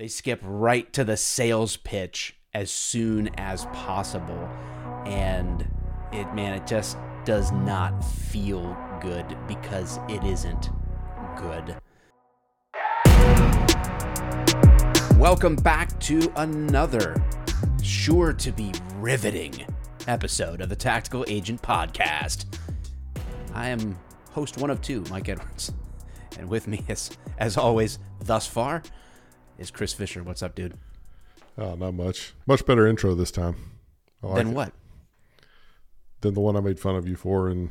They skip right to the sales pitch as soon as possible. And it, man, it just does not feel good because it isn't good. Welcome back to another sure to be riveting episode of the Tactical Agent Podcast. I am host one of two, Mike Edwards. And with me, is, as always, thus far, is Chris Fisher. What's up, dude? Oh, not much. Much better intro this time. Like then what? Than the one I made fun of you for in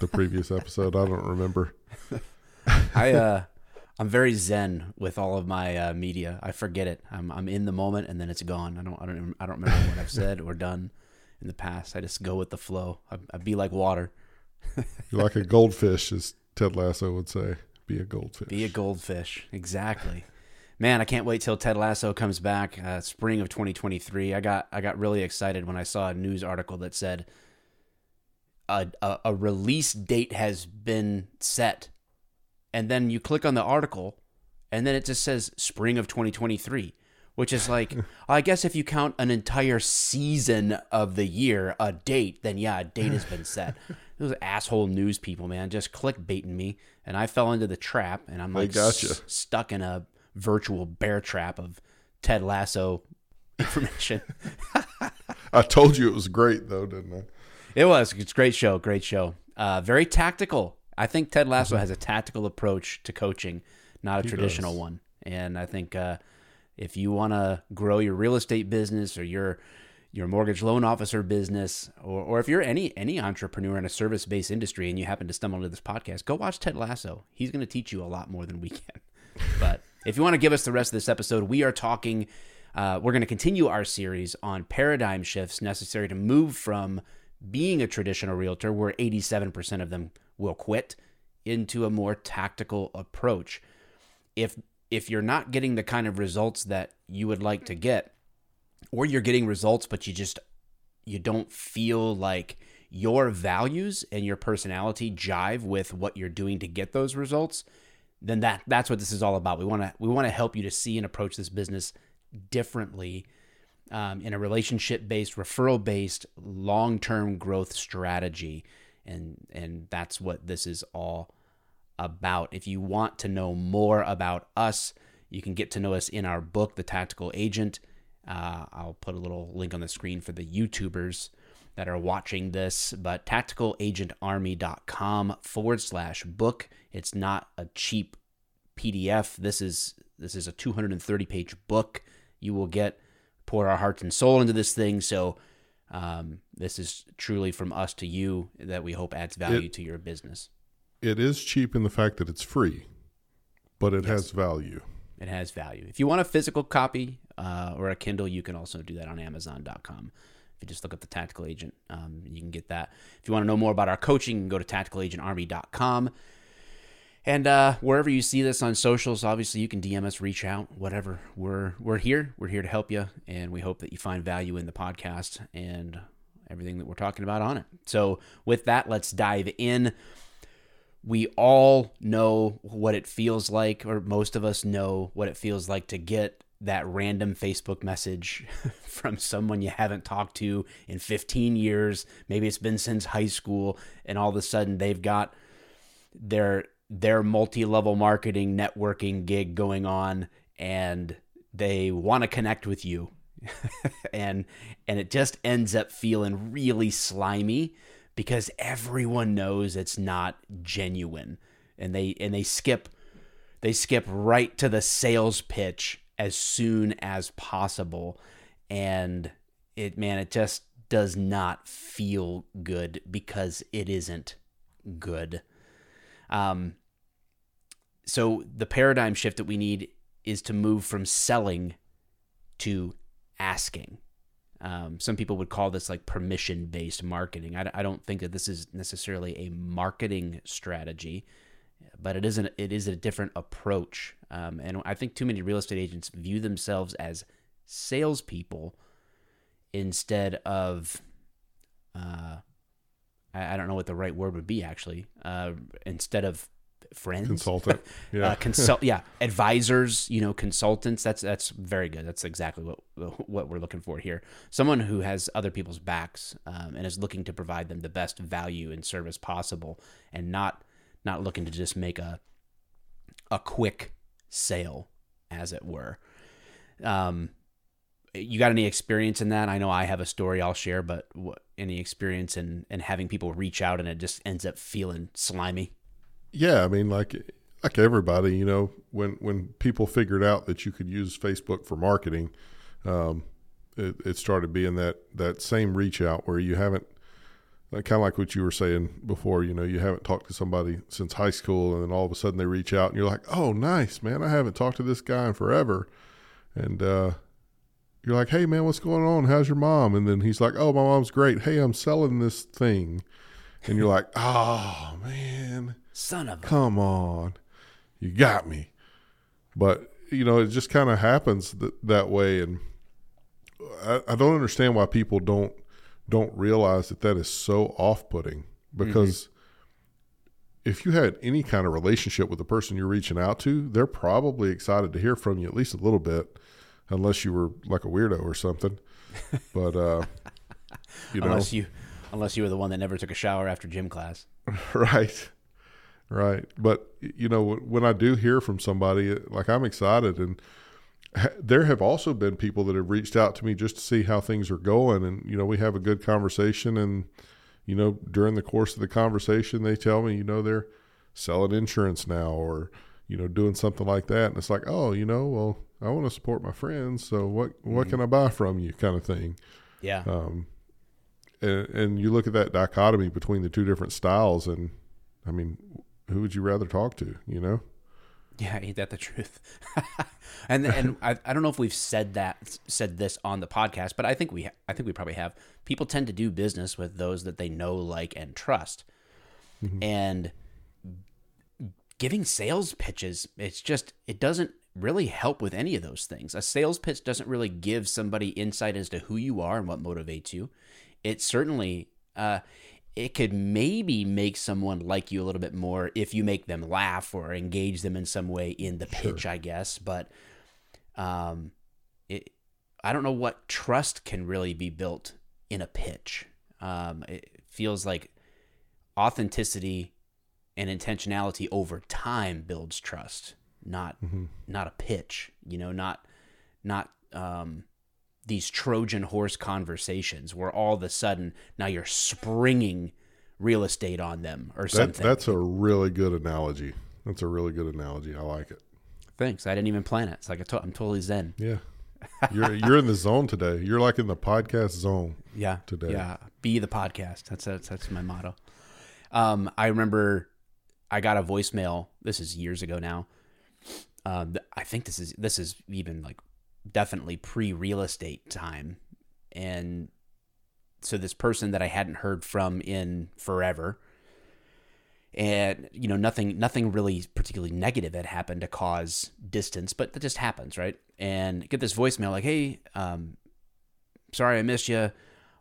the previous episode. I don't remember. I uh I'm very zen with all of my uh, media. I forget it. I'm I'm in the moment and then it's gone. I don't I don't I don't remember what I've said or done in the past. I just go with the flow. I, I be like water. You're like a goldfish, as Ted Lasso would say. Be a goldfish. Be a goldfish. Exactly man, I can't wait till Ted Lasso comes back, uh, spring of 2023. I got I got really excited when I saw a news article that said a, a, a release date has been set, and then you click on the article, and then it just says spring of 2023. Which is like, I guess if you count an entire season of the year, a date, then yeah, a date has been set. Those asshole news people, man, just clickbaiting me, and I fell into the trap, and I'm like gotcha. s- stuck in a virtual bear trap of Ted Lasso information. I told you it was great, though, didn't I? It was. It's a great show. Great show. Uh, very tactical. I think Ted Lasso mm-hmm. has a tactical approach to coaching, not a he traditional does. one. And I think uh, if you want to grow your real estate business or your your mortgage loan officer business, or, or if you're any any entrepreneur in a service based industry and you happen to stumble into this podcast, go watch Ted Lasso. He's going to teach you a lot more than we can. But if you want to give us the rest of this episode, we are talking. Uh, we're going to continue our series on paradigm shifts necessary to move from being a traditional realtor, where 87% of them will quit, into a more tactical approach. If if you're not getting the kind of results that you would like to get, or you're getting results but you just you don't feel like your values and your personality jive with what you're doing to get those results, then that that's what this is all about. We want to we want to help you to see and approach this business differently um, in a relationship based, referral based, long term growth strategy, and and that's what this is all about. If you want to know more about us, you can get to know us in our book, The Tactical Agent. Uh, I'll put a little link on the screen for the YouTubers that are watching this, but tacticalagentarmy.com forward slash book. It's not a cheap PDF. This is this is a 230 page book. You will get pour our hearts and soul into this thing. So um, this is truly from us to you that we hope adds value it, to your business. It is cheap in the fact that it's free, but it yes. has value. It has value. If you want a physical copy uh, or a Kindle, you can also do that on Amazon.com. If you just look up the Tactical Agent, um, you can get that. If you want to know more about our coaching, you can go to tacticalagentarmy.com. And uh, wherever you see this on socials, obviously you can DM us, reach out, whatever. We're we're here. We're here to help you, and we hope that you find value in the podcast and everything that we're talking about on it. So with that, let's dive in. We all know what it feels like, or most of us know what it feels like to get that random Facebook message from someone you haven't talked to in 15 years. Maybe it's been since high school, and all of a sudden they've got their their multi-level marketing networking gig going on and they want to connect with you and and it just ends up feeling really slimy because everyone knows it's not genuine and they and they skip they skip right to the sales pitch as soon as possible. And it, man, it just does not feel good because it isn't good. Um, so the paradigm shift that we need is to move from selling to asking. Um, some people would call this like permission based marketing. I, I, don't think that this is necessarily a marketing strategy but it isn't. It is a different approach, um, and I think too many real estate agents view themselves as salespeople instead of. Uh, I, I don't know what the right word would be actually. Uh, instead of friends, Consultant. Yeah. uh, consult, yeah, advisors, you know, consultants. That's that's very good. That's exactly what what we're looking for here. Someone who has other people's backs um, and is looking to provide them the best value and service possible, and not not looking to just make a a quick sale, as it were. Um, you got any experience in that? I know I have a story I'll share, but what, any experience in in having people reach out and it just ends up feeling slimy? Yeah, I mean, like like everybody, you know, when when people figured out that you could use Facebook for marketing, um, it, it started being that that same reach out where you haven't kind of like what you were saying before. You know, you haven't talked to somebody since high school, and then all of a sudden they reach out, and you're like, "Oh, nice, man! I haven't talked to this guy in forever," and uh, you're like, "Hey, man, what's going on? How's your mom?" And then he's like, "Oh, my mom's great. Hey, I'm selling this thing," and you're like, "Oh, man." Son of a come on, you got me. But you know, it just kind of happens th- that way, and I, I don't understand why people don't don't realize that that is so off putting. Because if you had any kind of relationship with the person you're reaching out to, they're probably excited to hear from you at least a little bit, unless you were like a weirdo or something. But uh, you know, unless you unless you were the one that never took a shower after gym class. right right but you know when i do hear from somebody like i'm excited and there have also been people that have reached out to me just to see how things are going and you know we have a good conversation and you know during the course of the conversation they tell me you know they're selling insurance now or you know doing something like that and it's like oh you know well i want to support my friends so what what Mm-hmm. can i buy from you kind of thing Yeah. um, and, and you look at that dichotomy between the two different styles, and I mean, who would you rather talk to? You know? Yeah, ain't that the truth? and and I, I don't know if we've said that said this on the podcast, but I think we ha- I think we probably have. People tend to do business with those that they know, like, and trust. And giving sales pitches, it's just it doesn't really help with any of those things. A sales pitch doesn't really give somebody insight as to who you are and what motivates you. It certainly uh, it could maybe make someone like you a little bit more if you make them laugh or engage them in some way in the pitch, I guess. But um, it, I don't know what trust can really be built in a pitch. Um, it feels like authenticity and intentionality over time builds trust, not not a pitch. You know, not not um, these Trojan horse conversations where all of a sudden now you're springing real estate on them or That, something. that's a really good analogy. That's a really good analogy. I like it. Thanks. I didn't even plan it. It's like I I'm totally zen. Yeah. You're you're in the zone today. You're like in the podcast zone. Yeah. Today. Yeah. Be the podcast. That's that's, that's my motto. Um, I remember I got a voicemail. This is years ago now. Um, I think this is this is even like definitely pre real estate time, and so this person that I hadn't heard from in forever, and you know nothing nothing really particularly negative had happened to cause distance, but that just happens, right? And get this voicemail like, hey, um, sorry I missed you.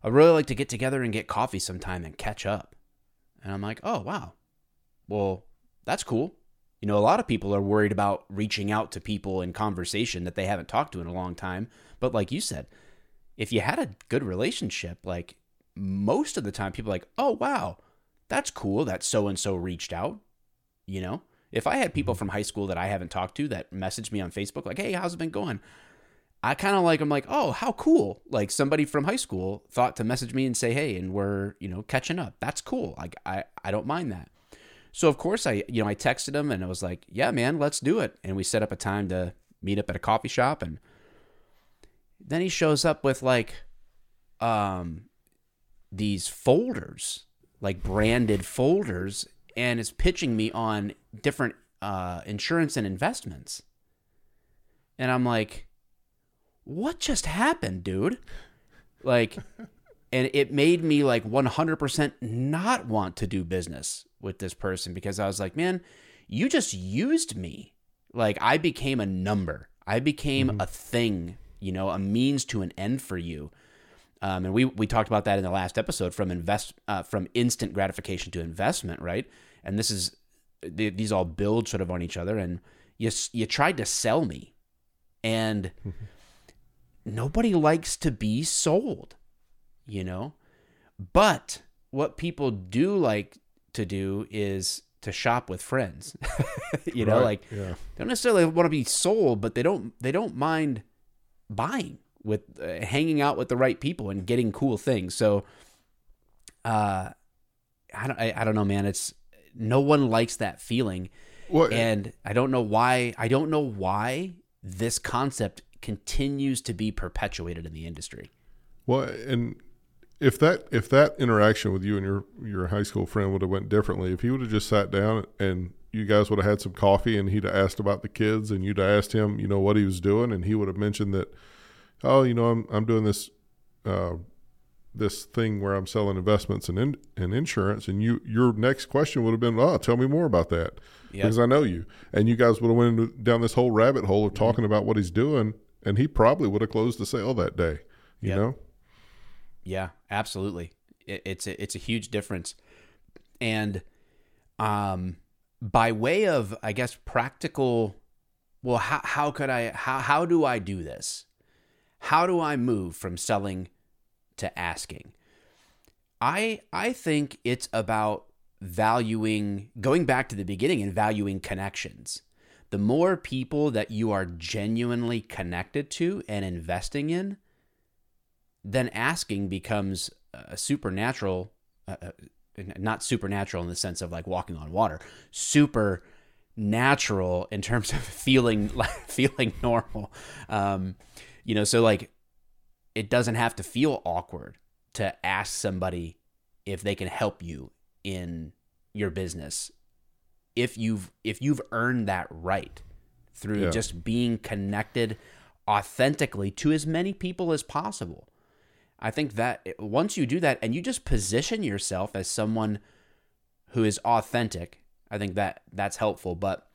I'd really like to get together and get coffee sometime and catch up. And I'm like, oh, wow. Well, that's cool. You know, a lot of people are worried about reaching out to people in conversation that they haven't talked to in a long time. But like you said, if you had a good relationship, like most of the time, people are like, oh, wow, that's cool that so and so reached out. You know, if I had people mm-hmm. from high school that I haven't talked to that messaged me on Facebook, like, hey, how's it been going? I kind of like I'm like, oh, how cool! Like somebody from high school thought to message me and say, hey, and we're you know catching up. That's cool. Like I I don't mind that. So of course I you know I texted him and I was like, yeah, man, let's do it. And we set up a time to meet up at a coffee shop. And then he shows up with like, um, these folders, like branded folders, and is pitching me on different uh, insurance and investments. And I'm like, what just happened, dude? Like, and it made me like 100% not want to do business with this person because I was like, man, you just used me. Like, I became a number, I became a thing, you know, a means to an end for you. Um, and we, we talked about that in the last episode from invest uh, from instant gratification to investment, right? And this is th- these all build sort of on each other, and you you tried to sell me, and nobody likes to be sold, you know. But what people do like to do is to shop with friends. you know, Right, like yeah. they don't necessarily want to be sold, but they don't they don't mind buying with uh, hanging out with the right people and getting cool things. So, uh, I don't I, I don't know, man. It's no one likes that feeling, Well, and I don't know why. I don't know why this concept continues to be perpetuated in the industry. Well, and if that if that interaction with you and your your high school friend would have went differently, if he would have just sat down and you guys would have had some coffee and he'd have asked about the kids and you'd have asked him, you know, what he was doing, and he would have mentioned that, oh, you know, I'm I'm doing this. Uh, this thing where I'm selling investments and in, and insurance, and you your next question would have been, "Oh, tell me more about that," Yep. because I know you, and you guys would have went down this whole rabbit hole of talking about what he's doing, and he probably would have closed the sale that day. You Yep. know, Yeah, absolutely. It, it's a, it's a huge difference, and um, by way of I guess practical. Well, how how could I how how do I do this? How do I move from selling to asking? I I think it's about valuing going back to the beginning and valuing connections. The more people that you are genuinely connected to and investing in, then asking becomes a supernatural uh, not supernatural in the sense of like walking on water super natural in terms of feeling like feeling normal. Um you know so like it doesn't have to feel awkward to ask somebody if they can help you in your business. If you've if you've earned that right through Yeah. just being connected authentically to as many people as possible I think that once you do that and you just position yourself as someone who is authentic, I think that that's helpful. But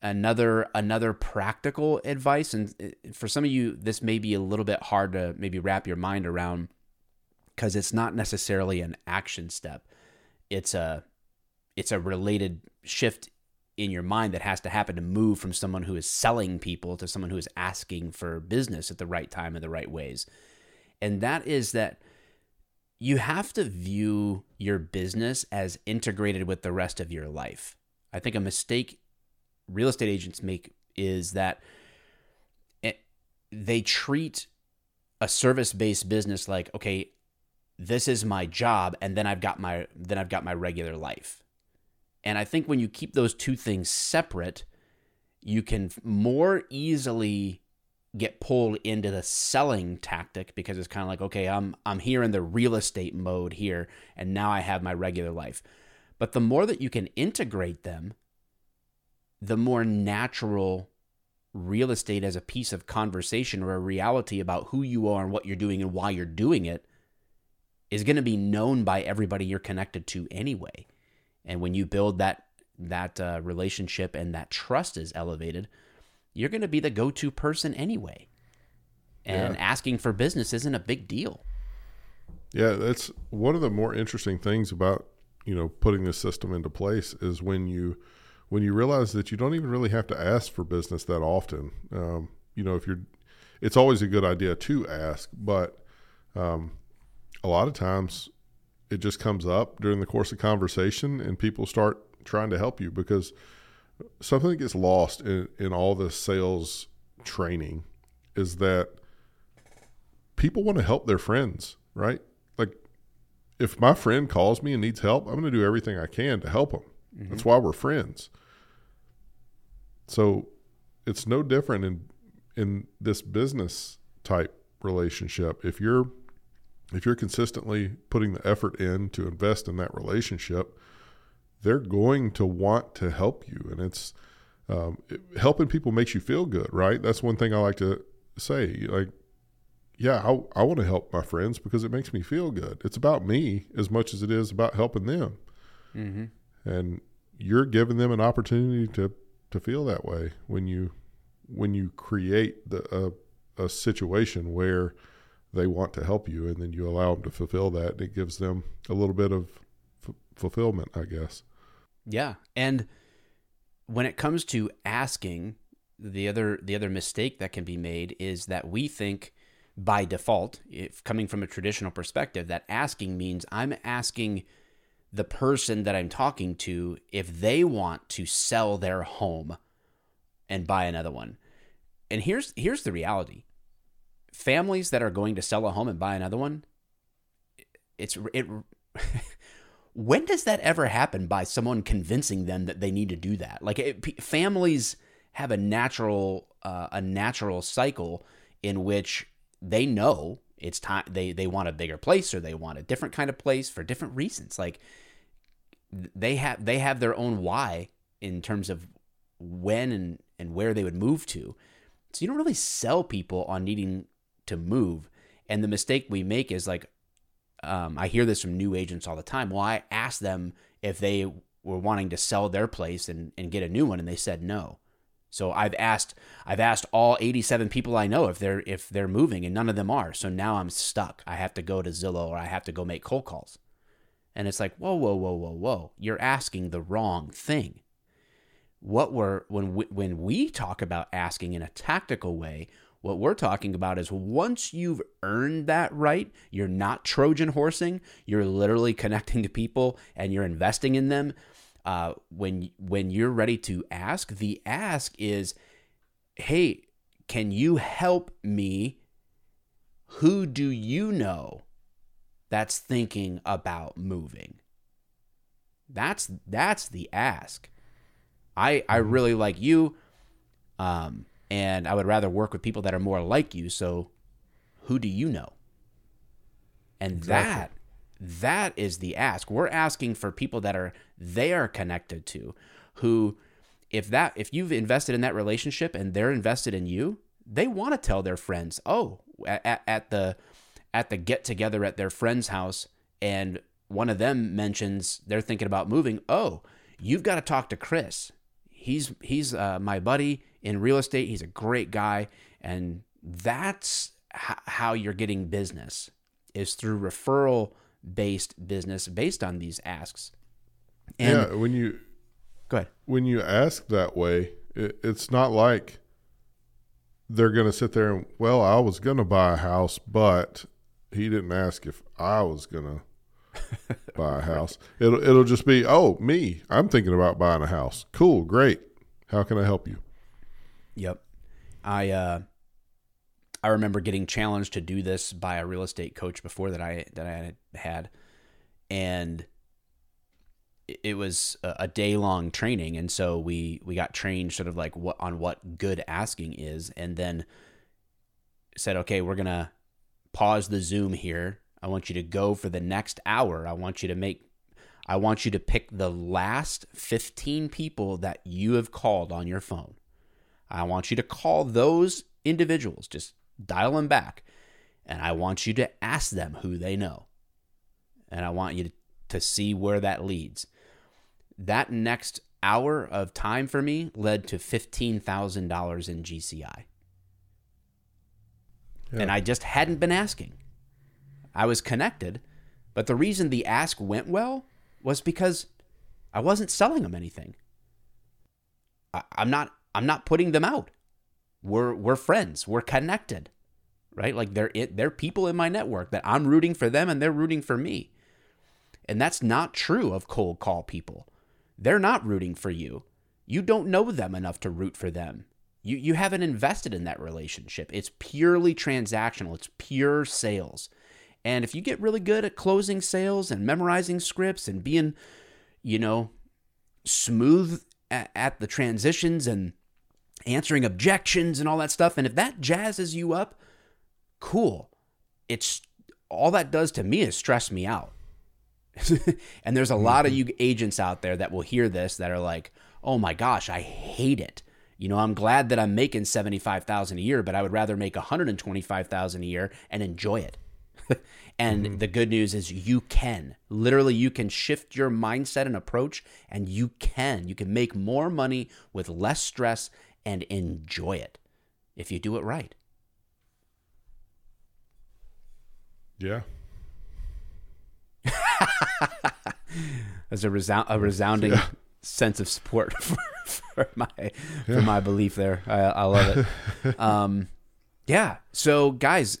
another another practical advice, and uh, for some of you, this may be a little bit hard to maybe wrap your mind around because it's not necessarily an action step. It's a it's a related shift in your mind that has to happen to move from someone who is selling people to someone who is asking for business at the right time in the right ways and that is that you have to view your business as integrated with the rest of your life. I think a mistake real estate agents make is that it, they treat a service-based business like, okay, this is my job and then I've got my then I've got my regular life. And I think when you keep those two things separate, you can more easily get pulled into the selling tactic because it's kind of like okay I'm I'm here in the real estate mode here and now I have my regular life. But the more that you can integrate them, the more natural real estate as a piece of conversation or a reality about who you are and what you're doing and why you're doing it is going to be known by everybody you're connected to anyway. And when you build that that uh, relationship and that trust is elevated, you're going to be the go-to person anyway. And Yeah. asking for business isn't a big deal. Yeah, that's one of the more interesting things about you know putting this system into place is when you when you realize that you don't even really have to ask for business that often. Um, you know, if you're, it's always a good idea to ask, but um, a lot of times it just comes up during the course of conversation, and people start trying to help you because something that gets lost in, in all the sales training is that people want to help their friends, right? Like, if my friend calls me and needs help, I'm going to do everything I can to help them. Mm-hmm. That's why we're friends. So, it's no different in in this business type relationship. If you're if you're consistently putting the effort in to invest in that relationship, they're going to want to help you, and it's um, it, helping people makes you feel good, right? That's one thing I like to say. Like, yeah, I, I want to help my friends because it makes me feel good. It's about me as much as it is about helping them, Mm-hmm. and you're giving them an opportunity to to feel that way when you when you create the a, a situation where they want to help you, and then you allow them to fulfill that. And it gives them a little bit of f- fulfillment, I guess. Yeah. And when it comes to asking, the other the other mistake that can be made is that we think by default, if coming from a traditional perspective, that asking means I'm asking the person that I'm talking to if they want to sell their home and buy another one. And here's here's the reality. Families that are going to sell a home and buy another one, it's it when does that ever happen by someone convincing them that they need to do that? Like it, families have a natural uh, a natural cycle in which they know it's time they they want a bigger place or they want a different kind of place for different reasons. Like they have they have their own why in terms of when and, and where they would move to. So you don't really sell people on needing to move. And the mistake we make is like, um, I hear this from new agents all the time. Well, I asked them if they were wanting to sell their place and, and get a new one, and they said no. So I've asked I've asked all 87 people I know if they're if they're moving, and none of them are. So now I'm stuck. I have to go to Zillow or I have to go make cold calls. And it's like, whoa, whoa, whoa, whoa, whoa. You're asking the wrong thing. What we're when we, when we talk about asking in a tactical way, what we're talking about is once you've earned that right, you're not Trojan horsing. You're literally connecting to people and you're investing in them. Uh, when when you're ready to ask, the ask is, "Hey, can you help me? Who do you know that's thinking about moving?" That's that's the ask. I I really like you. Um, and I would rather work with people that are more like you. So, who do you know? And exactly. that that is the ask. We're asking for people that are they are connected to, who, if that if you've invested in that relationship and they're invested in you, they want to tell their friends. Oh, at, at the at the get together at their friend's house, and one of them mentions they're thinking about moving. Oh, you've got to talk to Chris. He's he's uh, my buddy in real estate. He's a great guy. And that's h- how you're getting business is through referral based business based on these asks. And yeah, when you go ahead. When you ask that way, it, it's not like they're going to sit there and well, I was going to buy a house, but he didn't ask if I was going to buy a house. It'll it'll just be, "Oh, me, I'm thinking about buying a house." Cool, great. How can I help you? Yep. I uh I remember getting challenged to do this by a real estate coach before that I that I had and it was a day long training. And so we we got trained sort of like what on what good asking is and then said okay we're to pause the zoom here. I want you to go for the next hour. I want you to make i want you to pick the last 15 people that you have called on your phone I want you to call those individuals, just dial them back, and I want you to ask them who they know. And I want you to, to see where that leads. That next hour of time for me led to $15,000 in GCI. Yeah. And I just hadn't been asking. I was connected, but the reason the ask went well was because I wasn't selling them anything. I, am not I'm not putting them out. We're we're friends. We're connected. Right? Like they're it, they're people in my network that I'm rooting for them and they're rooting for me. And that's not true of cold call people. They're not rooting for you. You don't know them enough to root for them. You you haven't invested in that relationship. It's purely transactional. It's pure sales. And if you get really good at closing sales and memorizing scripts and being, you know, smooth at, at the transitions and answering objections and all that stuff. And if that jazzes you up, cool. It's all that does to me is stress me out. and there's a mm-hmm. lot of you agents out there that will hear this that are like, "Oh my gosh, I hate it." You know, I'm glad that I'm making 75,000 a year, but I would rather make 125,000 a year and enjoy it. and mm-hmm. the good news is you can. Literally you can shift your mindset and approach and you can. You can make more money with less stress and enjoy it if you do it right. Yeah. As a, resound, a resounding yeah. sense of support for, for my for my belief there. I, I love it. um, yeah. So guys,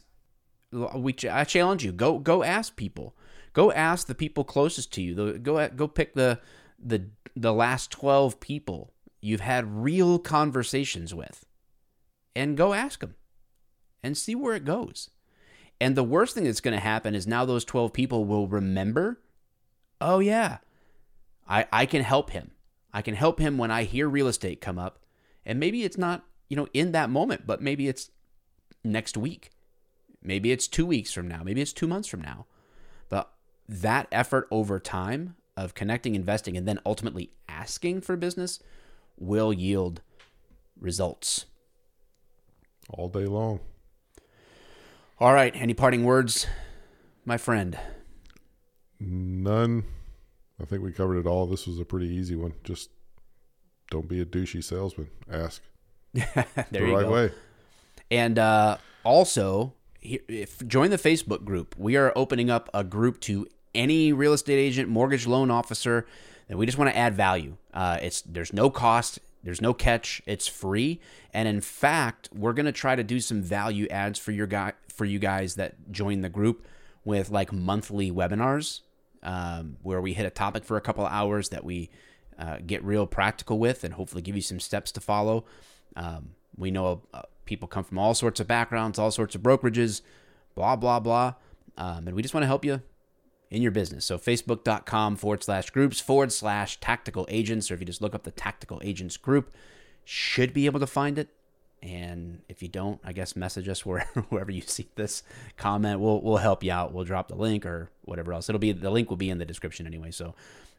we I challenge you go go ask people. Go ask the people closest to you. The, Go go pick the the the last 12 people you've had real conversations with and go ask them and see where it goes. And the worst thing that's going to happen is now those 12 people will remember, oh, yeah, I, I can help him. I can help him when I hear real estate come up. And maybe it's not, you know, in that moment, but maybe it's next week. Maybe it's two weeks from now. Maybe it's two months from now. But that effort over time of connecting, investing, and then ultimately asking for business will yield results all day long. All right. Any parting words, my friend? None. I think we covered it all. This was a pretty easy one. Just don't be a douchey salesman. Ask. there the you right go. way. And uh, also, if, join the Facebook group. We are opening up a group to any real estate agent, mortgage loan officer, and we just want to add value. Uh, it's there's no cost. There's no catch. It's free. And in fact, we're to try to do some value ads for your guy for you guys that join the group with like monthly webinars um, where we hit a topic for a couple hours that we uh, get real practical with and hopefully give you some steps to follow. Um, we know uh, people come from all sorts of backgrounds, all sorts of brokerages, blah, blah, blah. Um, and we just want to help you in your business. So facebook.com forward slash groups forward slash tactical agents, or if you just look up the tactical agents group, should be able to find it. And if you don't, I guess message us where, wherever you see this comment. We'll we'll help you out. We'll drop the link or whatever else. It'll be the link will be in the description anyway. So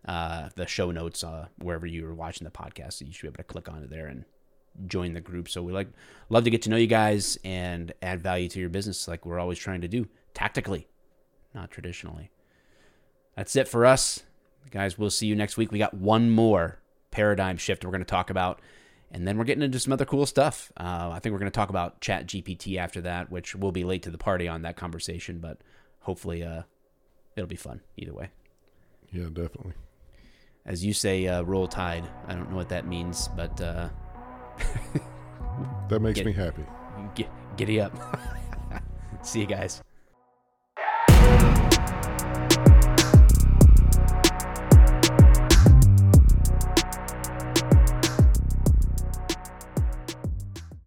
uh, the show notes uh, wherever you are watching the podcast, so you should be able to click on it there and join the group. So we like love to get to know you guys and add value to your business, like we're always trying to do tactically, not traditionally. That's it for us. Guys, we'll see you next week. We got one more paradigm shift we're going to talk about. And then we're getting into some other cool stuff. Uh, I think we're going to talk about Chat GPT after that, which will be late to the party on that conversation, but hopefully uh, it'll be fun either way. Yeah, definitely. As you say, uh, roll tide. I don't know what that means, but uh, that makes get, me happy. Get, giddy up. See you guys.